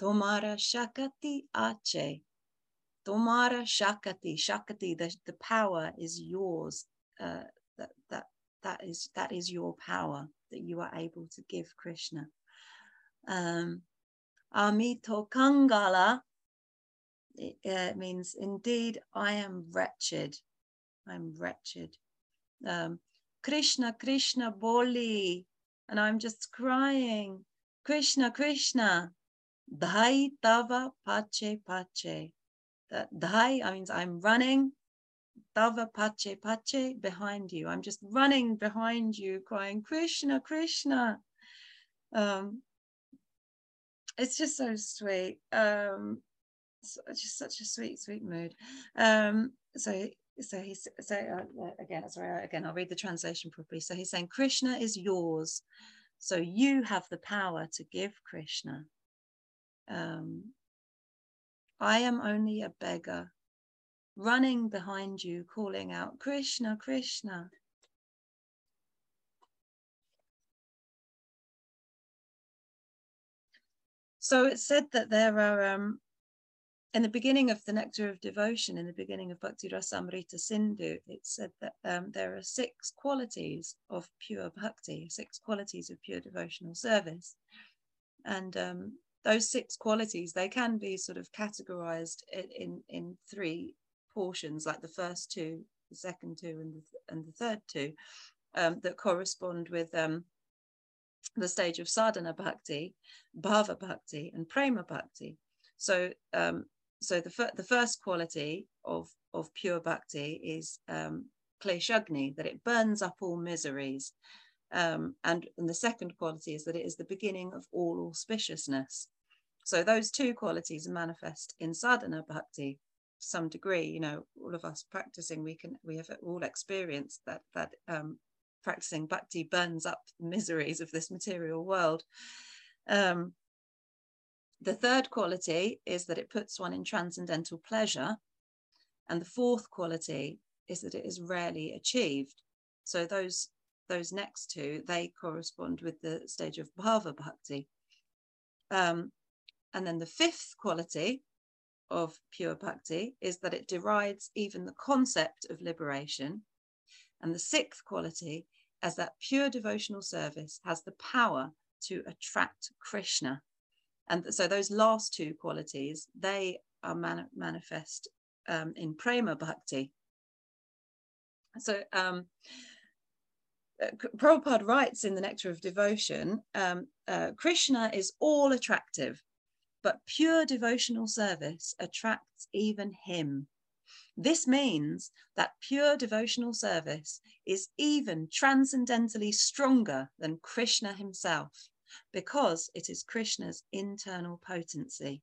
Tomara Shakati Ache. Tomara Shakati Shakati the, the power is yours uh, that that that is that is your power that you are able to give Krishna. Um, Amito Kangala it uh, means indeed I am wretched. I'm wretched. Um, Krishna, Krishna, Boli, and I'm just crying. Krishna, Krishna, Dhai Tava Pache Pache. That Dhai means I'm running Tava Pache Pache behind you. I'm just running behind you, crying, Krishna, Krishna. Um, it's just so sweet. Um, so, just such a sweet, sweet mood. Um, so so he's so uh, again sorry again i'll read the translation properly so he's saying krishna is yours so you have the power to give krishna um, i am only a beggar running behind you, calling out, Krishna, Krishna. So it's said that there are, um, in the beginning of the Nectar of Devotion, in the beginning of Bhakti Rasamrita Sindhu, it said that um, there are six qualities of pure bhakti, six qualities of pure devotional service. And um, those six qualities, they can be sort of categorized in, in, in three portions, like the first two, the second two, and the, and the third two, um, that correspond with um, the stage of sadhana bhakti, bhava bhakti, and prema bhakti. So, um, so the, fir- the first quality of, of pure bhakti is um, kleshagni, that it burns up all miseries. Um, and, and the second quality is that it is the beginning of all auspiciousness. So those two qualities manifest in sadhana bhakti, some degree you know all of us practicing we can we have all experienced that that um, practicing bhakti burns up the miseries of this material world. Um, the third quality is that it puts one in transcendental pleasure and the fourth quality is that it is rarely achieved. So those those next two they correspond with the stage of bhava bhakti. Um, and then the fifth quality of pure bhakti is that it derides even the concept of liberation. And the sixth quality is that pure devotional service has the power to attract Krishna. And so those last two qualities, they are man- manifest um, in prema bhakti. So um, uh, Prabhupada writes in the Nectar of Devotion, um, uh, Krishna is all attractive but pure devotional service attracts even him. This means that pure devotional service is even transcendentally stronger than Krishna himself because it is Krishna's internal potency.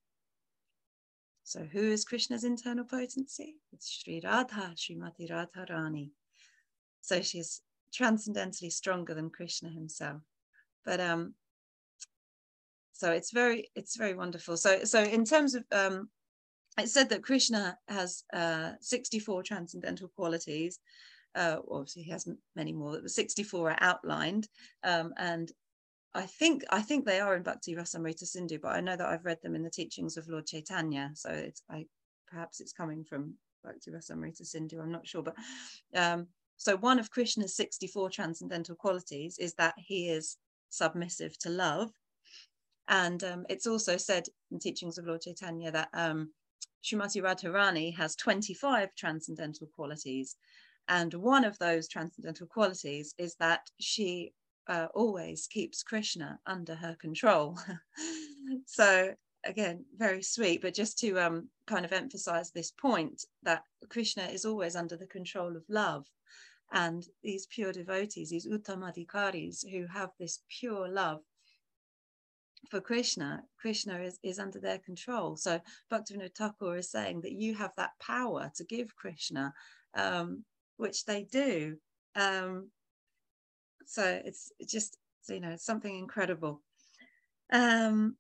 So, who is Krishna's internal potency? It's Sri Radha, Srimati Radharani. So, she's transcendentally stronger than Krishna himself. But um, so it's very it's very wonderful. So so in terms of um, it's said that Krishna has uh, 64 transcendental qualities. Uh, obviously, he has many more, but 64 are outlined. Um, and I think I think they are in Bhakti Rasamrita Sindhu, but I know that I've read them in the teachings of Lord Chaitanya. So it's I perhaps it's coming from Bhakti Rasamrita Sindhu. I'm not sure, but um, so one of Krishna's 64 transcendental qualities is that he is submissive to love, and um, it's also said in teachings of Lord Chaitanya that um, Srimati Radharani has 25 transcendental qualities. And one of those transcendental qualities is that she uh, always keeps Krishna under her control. so again, very sweet, but just to um, kind of emphasize this point that Krishna is always under the control of love. And these pure devotees, these uttamadhikaris who have this pure love for Krishna, Krishna is, is under their control. So Bhaktivinoda Thakur is saying that you have that power to give Krishna, um, which they do. Um, so it's just you know something incredible um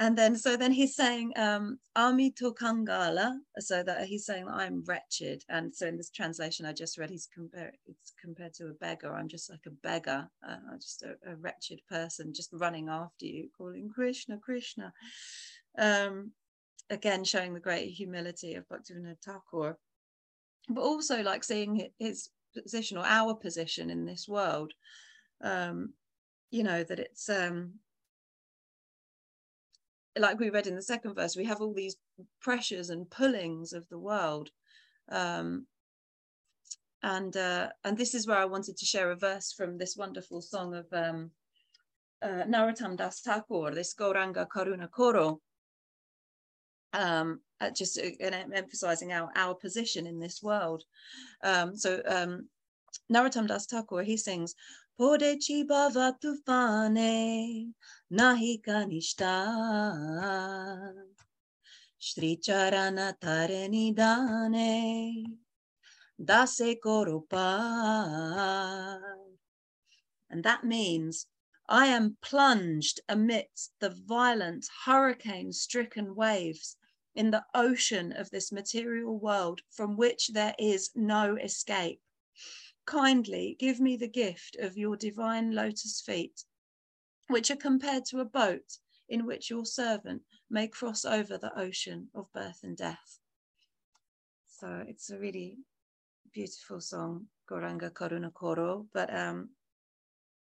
and then so then he's saying um amito kangala so that he's saying i'm wretched. And so in this translation i just read he's compared it's compared to a beggar. I'm just like a beggar uh, just a, a, wretched person just running after you calling krishna krishna. Um again showing the great humility of bhaktivinoda thakur but also like seeing his position or our position in this world. Um you know that it's um like we read in the second verse we have all these pressures and pullings of the world um and uh and this is where i wanted to share a verse from this wonderful song of um uh, Narottam Das Thakur, this Gauranga Karuna Koro, um, just uh, emphasizing our, our position in this world. Um, so um, Narottam Das Thakur, he sings, Pode bhava tufane, nahi kanishta, Shri Charana Tarani Dane, Dase Korupa. And that means I am plunged amidst the violent hurricane stricken waves in the ocean of this material world from which there is no escape. Kindly give me the gift of your divine lotus feet, which are compared to a boat in which your servant may cross over the ocean of birth and death. So it's a really beautiful song, Gauranga Karuna Koro, but um,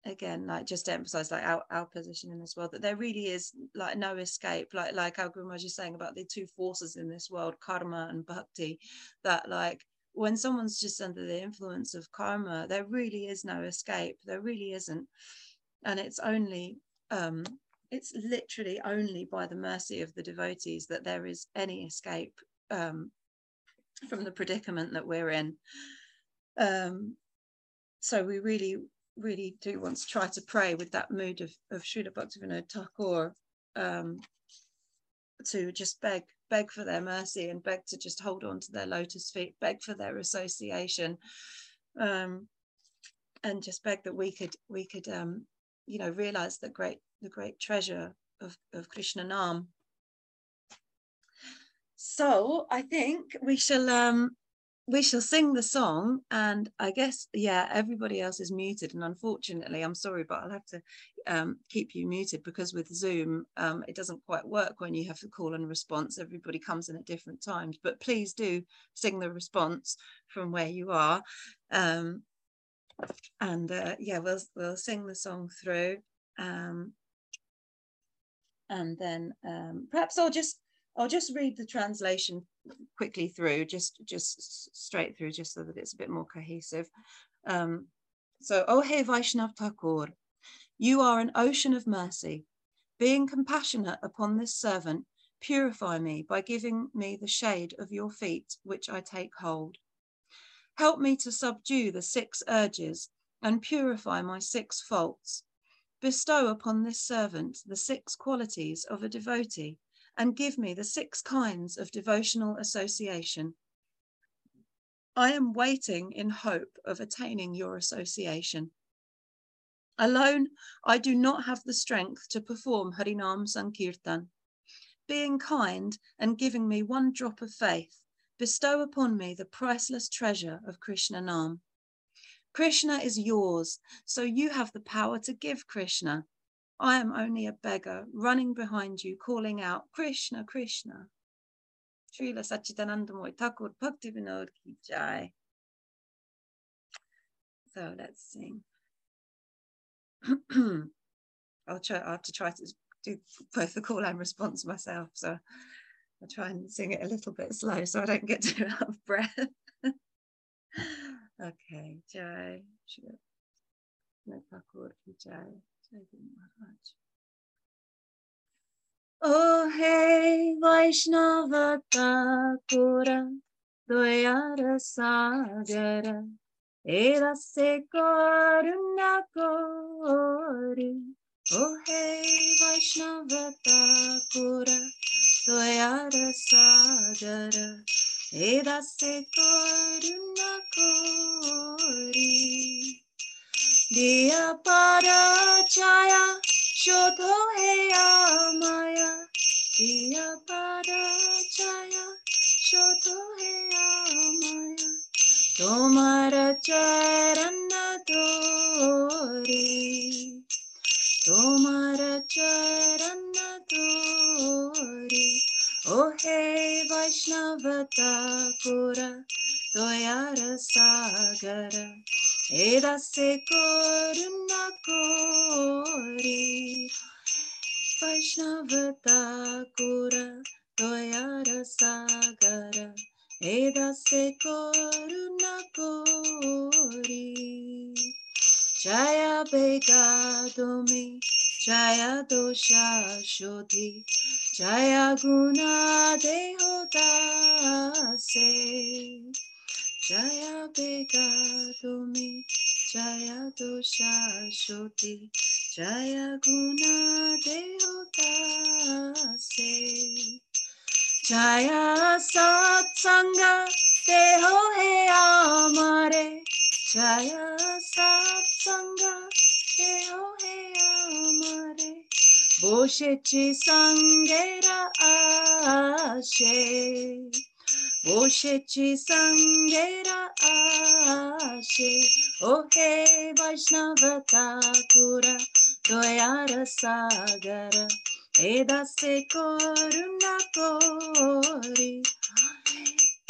again like just to emphasize like our, our position in this world that there really is like no escape like like our Guru is saying about the two forces in this world karma and bhakti that like when someone's just under the influence of karma there really is no escape there really isn't. And it's only um it's literally only by the mercy of the devotees that there is any escape um from the predicament that we're in. Um so we really really do want to try to pray with that mood of, of Srila Bhaktivinoda Thakur um, to just beg, beg for their mercy and beg to just hold on to their lotus feet, beg for their association, um, and just beg that we could we could um, you know realize the great the great treasure of, of Krishna Nam. So I think we shall um, we shall sing the song and i guess yeah everybody else is muted and unfortunately i'm sorry but i'll have to um, keep you muted because with zoom um, it doesn't quite work when you have the call and response. Everybody comes in at different times but please do sing the response from where you are. Um, and uh, yeah we'll we'll sing the song through um, and then um, perhaps i'll just I'll just read the translation quickly through, just just straight through, just so that it's a bit more cohesive. Um, so, O He Vaishnav Thakur, you are an ocean of mercy. Being compassionate upon this servant, purify me by giving me the shade of your feet, which I take hold. Help me to subdue the six urges and purify my six faults. Bestow upon this servant the six qualities of a devotee and give me the six kinds of devotional association. I am waiting in hope of attaining your association. Alone, I do not have the strength to perform Harinam Sankirtan. Being kind and giving me one drop of faith, bestow upon me the priceless treasure of Krishna Nam. Krishna is yours, so you have the power to give Krishna. I am only a beggar running behind you, calling out, Krishna, Krishna. Srila Satchitanandamurti Thakur Bhakti Vinod Ki Jai. So let's sing. I'll try. I have to try to do both the call and response myself. So I'll try and sing it a little bit slow so I don't get too out of breath. okay, Jai. Jai. Oh hey Vaishnava Thakura Doyara Sagara Erase Karuna Kori Oh hey Vaishnava Thakura Doyara Sagara Erase Karuna Kori Diya Para Chaya Shodho He Amaya Diya Para Chaya Shodho He Amaya তোমার চরণ দোরে তোমার চরণ দোরে ও হে বৈষ্ণবতা পুরা দয়ার সাগর हेरासेकोरुणा कोरी वैष्णवता कुरा तोया रसागर हेरासेकोरुणा कोरी जया बेगादोमे जया दोषाशोधि, जया गुणा देहोदासे জয়া বেগা তুমি জয়া শোধি জয়া গুণা দেহ দাসে জয়া সৎসঙ্গ দেহ হে আমারে জয়া সৎসঙ্গ দেহ হে আমারে বসেছি সঙ্গেরা আসে ओशेची संगेरा आशे। ओहे वैष्णवता कुरा दयार सागर एदासे कोरुणा कोरी।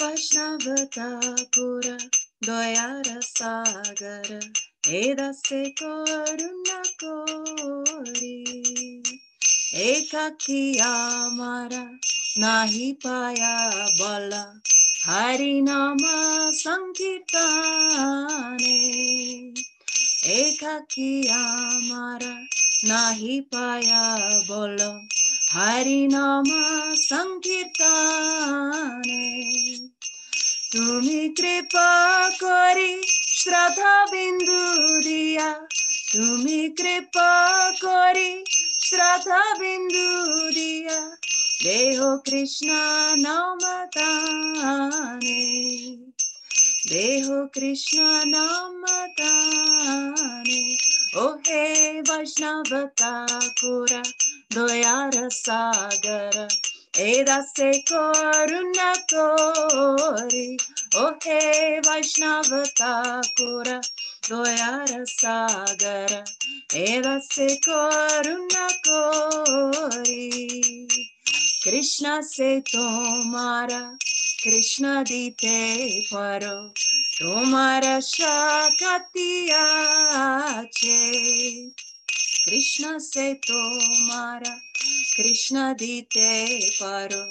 वैष्णवता कुरा दयार सागर एदासे कोरुणा कोरी। एकाकी आमारा আমারা নাহি পায়া বলা হরি নাম সংকীর্তনে একাকি আমারা নাহি পায়া বল হরি নাম সংকীর্তনে তুমি কৃপা করি শ্রদ্ধা বিন্দু দিয়া তুমি কৃপা করি শ্রদ্ধা বিন্দু দিয়া Deho Krishna Namatane. Deho Krishna Namatane. O rei Vajnava Thakura Doyara Sagara. da se korunatori, o he Vaishnava Thakura, doyara sagara, da se korunatori. সাগর এদাসে করুণা করি কৃষ্ণ সে তোমারা কৃষ্ণ দিতে পারো তোমার শক্তি আছে কৃষ্ণ সে তোমারা কৃষ্ণ দিতে পারো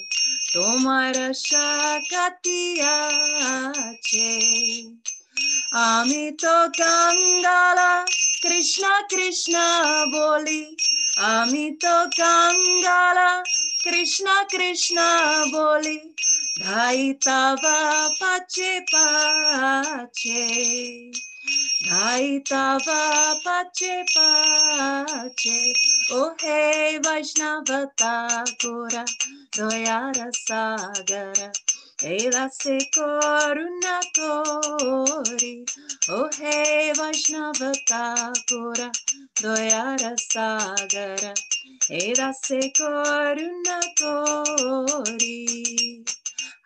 তোমার শক্তি আছে আমি তো গঙ্গালা কৃষ্ণ কৃষ্ণ বলি আমি তো গঙ্গালা কৃষ্ণ কৃষ্ণ বলি ধাই তাবা পাচে পাচে ধাই তাবা পাচে পাচে ও হে বৈষ্ণব ঠাকুরা দয়ার সাগর Edase koruna tori, O he Vaishnava Thakura, Doyara Sagara, Edase koruna tori.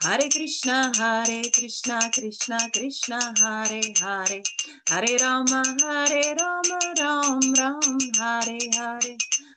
Hare Krishna, Hare Krishna, Krishna Krishna, Hare Hare, Hare Rama, Hare Rama, Ram Ram, Hare Hare,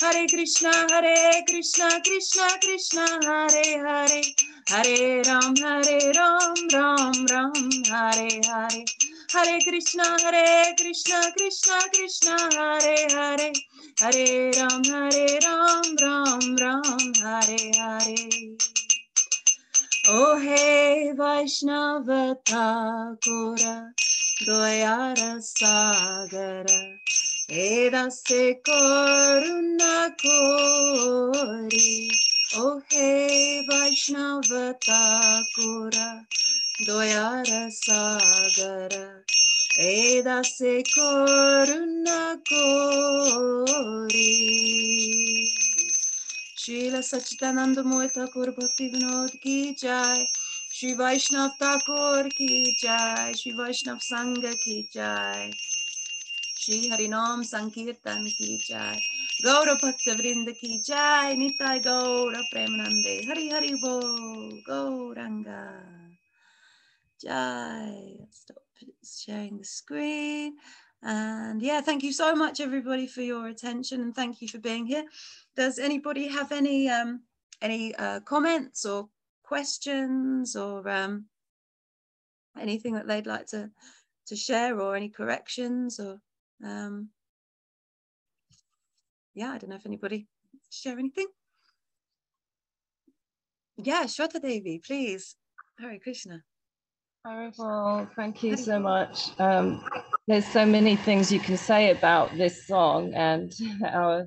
Hare Krishna, Hare Krishna, Krishna Krishna, Hare Hare, Hare Ram, Hare Ram, Ram Ram, Hare Hare. Hare Krishna, Hare Krishna, Krishna Krishna, Hare Hare, Hare Ram, Hare Ram, Ram Ram, Hare Hare. O hey Vaishnava Thakura, Doyara Sagara, Edase Koruna Kori. O hey Vaishnava Thakura, Doyara Sagara, Edase Koruna Kori. Srila Sachidananda Moy Thakur Bhakti Vinod ki jai. Shri Vaishnav Thakur ki jai. Shri Vaishnav Sangha ki jai. Shri Harinam Sankirtan ki jai. Gaura Bhakta Vrinda ki jai. Nitai Gaura Premanande. Hari Hari Bo. Gauranga. Jai. Stop sharing the screen. And yeah, thank you so much, everybody, for your attention and thank you for being here. Does anybody have any um, any uh, comments or questions or um, anything that they'd like to to share or any corrections or um, yeah, I don't know if anybody share anything. Yeah, Shweta Devi, please. Hare Krishna. Well, thank you so much. Um, there's so many things you can say about this song and our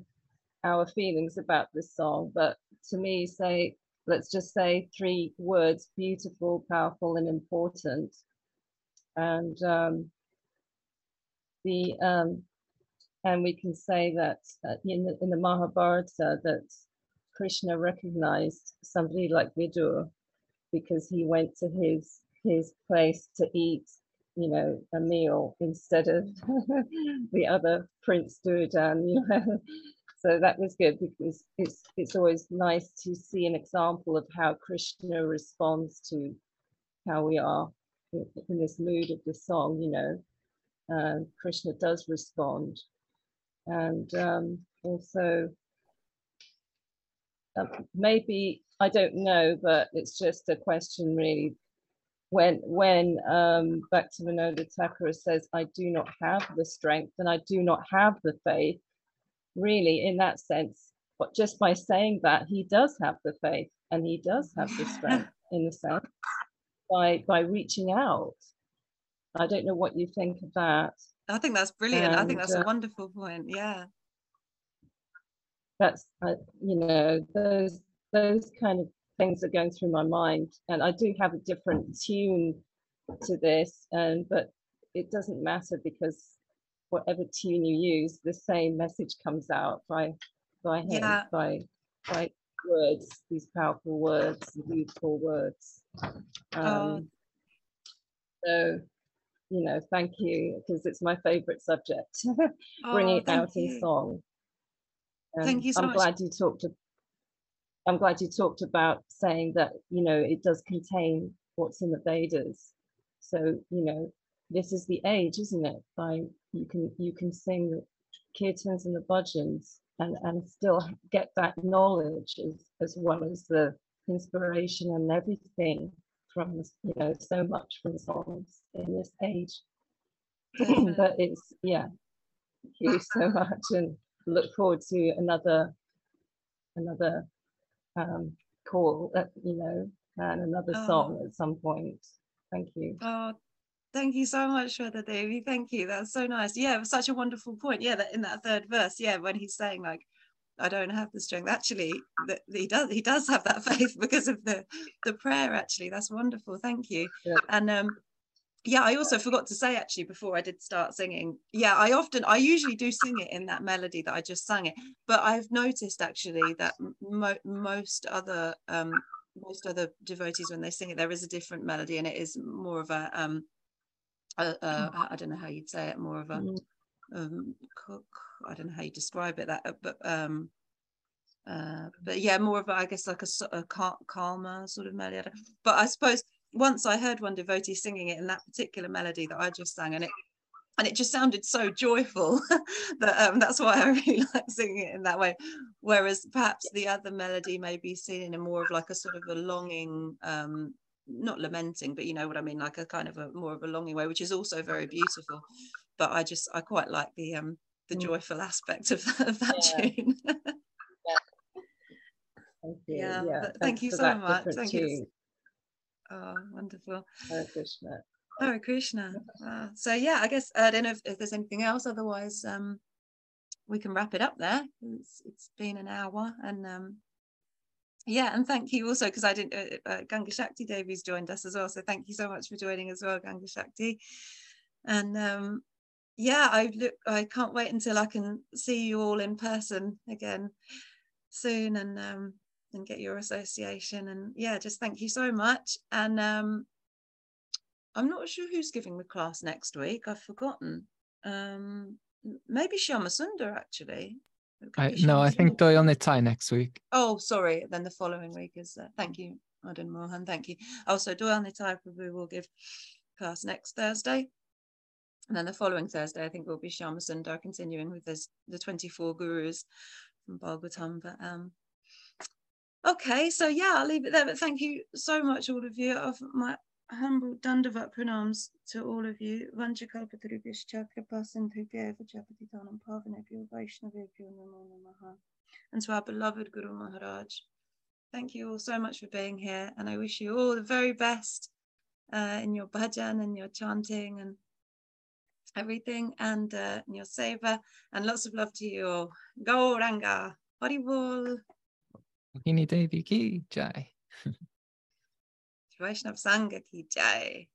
our feelings about this song, but to me, say let's just say three words: beautiful, powerful, and important. And um, the um, and we can say that uh, in the, in the Mahabharata that Krishna recognized somebody like Vidur because he went to his his place to eat, you know, a meal instead of the other Prince Duryodhan, you know. So that was good because it's it's always nice to see an example of how Krishna responds to how we are in, in this mood of the song, you know. Um, Krishna does respond. And um, also, uh, maybe, I don't know, but it's just a question really when when um, Bhaktivinoda Thakur says, I do not have the strength and I do not have the faith, really in that sense, but just by saying that, he does have the faith and he does have the strength in the sense by by reaching out. I don't know what you think of that. I think that's brilliant. I think that's uh, a wonderful point. Yeah. That's uh, you know those those kind of things are going through my mind, and I do have a different tune to this, and but it doesn't matter because whatever tune you use, the same message comes out by by him Yeah. by by words, these powerful words, beautiful words. Oh. Um, so you know, thank you because it's my favorite subject. Bringing Oh, it thank out in you. song. Thank Um, you so I'm much. glad you talked. I'm glad you talked about saying that you know it does contain what's in the Vedas. So you know this is the age, isn't it? By you can you can sing the kirtans and the bhajans and and still get that knowledge as as well as the inspiration and everything from you know so much from songs in this age. But it's yeah, thank you so much and look forward to another another um, call, uh, you know, and another Oh. song at some point. Thank you. Oh, thank you so much, Shweta Devi. Thank you. That's so nice. Yeah, it was such a wonderful point. Yeah, that in that third verse, yeah, when he's saying like, I don't have the strength. Actually, that he does. He does have that faith because of the the prayer. Actually, that's wonderful. Thank you. Yeah. And um, yeah, I also forgot to say actually before I did start singing. Yeah, I often, I usually do sing it in that melody that I just sang it. But I've noticed actually that mo- most other um most other devotees when they sing it, there is a different melody and it is more of a um a, a, I don't know how you'd say it, more of a Mm. Um cook i don't know how you describe it that uh, but um uh but yeah more of a, i guess like a, a calmer sort of melody. But i suppose once i heard one devotee singing it in that particular melody that i just sang and it and it just sounded so joyful that um, that's why i really like singing it in that way. Whereas perhaps the other melody may be seen in a more of like a sort of a longing um not lamenting but you know what i mean like a kind of a more of a longing way which is also very beautiful but I just I quite like the um the Mm. joyful aspect of, of that Yeah. tune. Thank you. Yeah, Yeah. thank you so much. Thank you. oh, wonderful. Hare Krishna. Hare Krishna. Wow. So yeah, I guess I don't know if, if there's anything else. Otherwise, um, we can wrap it up there. It's it's been an hour, and um, yeah, and thank you also because I didn't. Uh, uh, Ganga Shakti Devi's joined us as well, so thank you so much for joining as well, Ganga Shakti. And um, yeah, I look. I can't wait until I can see you all in person again soon, and um, and get your association. And yeah, just thank you so much. And um, I'm not sure who's giving the class next week. I've forgotten. Um, maybe Shama Sundar actually. I, no, I think. Dayal Nitai next week. Oh, sorry. Then the following week is. Uh, thank you, Madan Mohan. Thank you. Also, Dayal Nitai Prabhu will give class next Thursday. And then the following Thursday, I think will be Shama Sundar continuing with this, the 24 gurus from Bhagavatam. But um, okay, so yeah, I'll leave it there. But thank you so much, all of you. Of my humble Dandavat pranams to all of you. And to our beloved Guru Maharaj. Thank you all so much for being here. And I wish you all the very best uh, in your bhajan and your chanting and everything and uh, your seva. And lots of love to you all. Gauranga. Bhagini Devi ki jai. Vaishnav Sangha ki jai.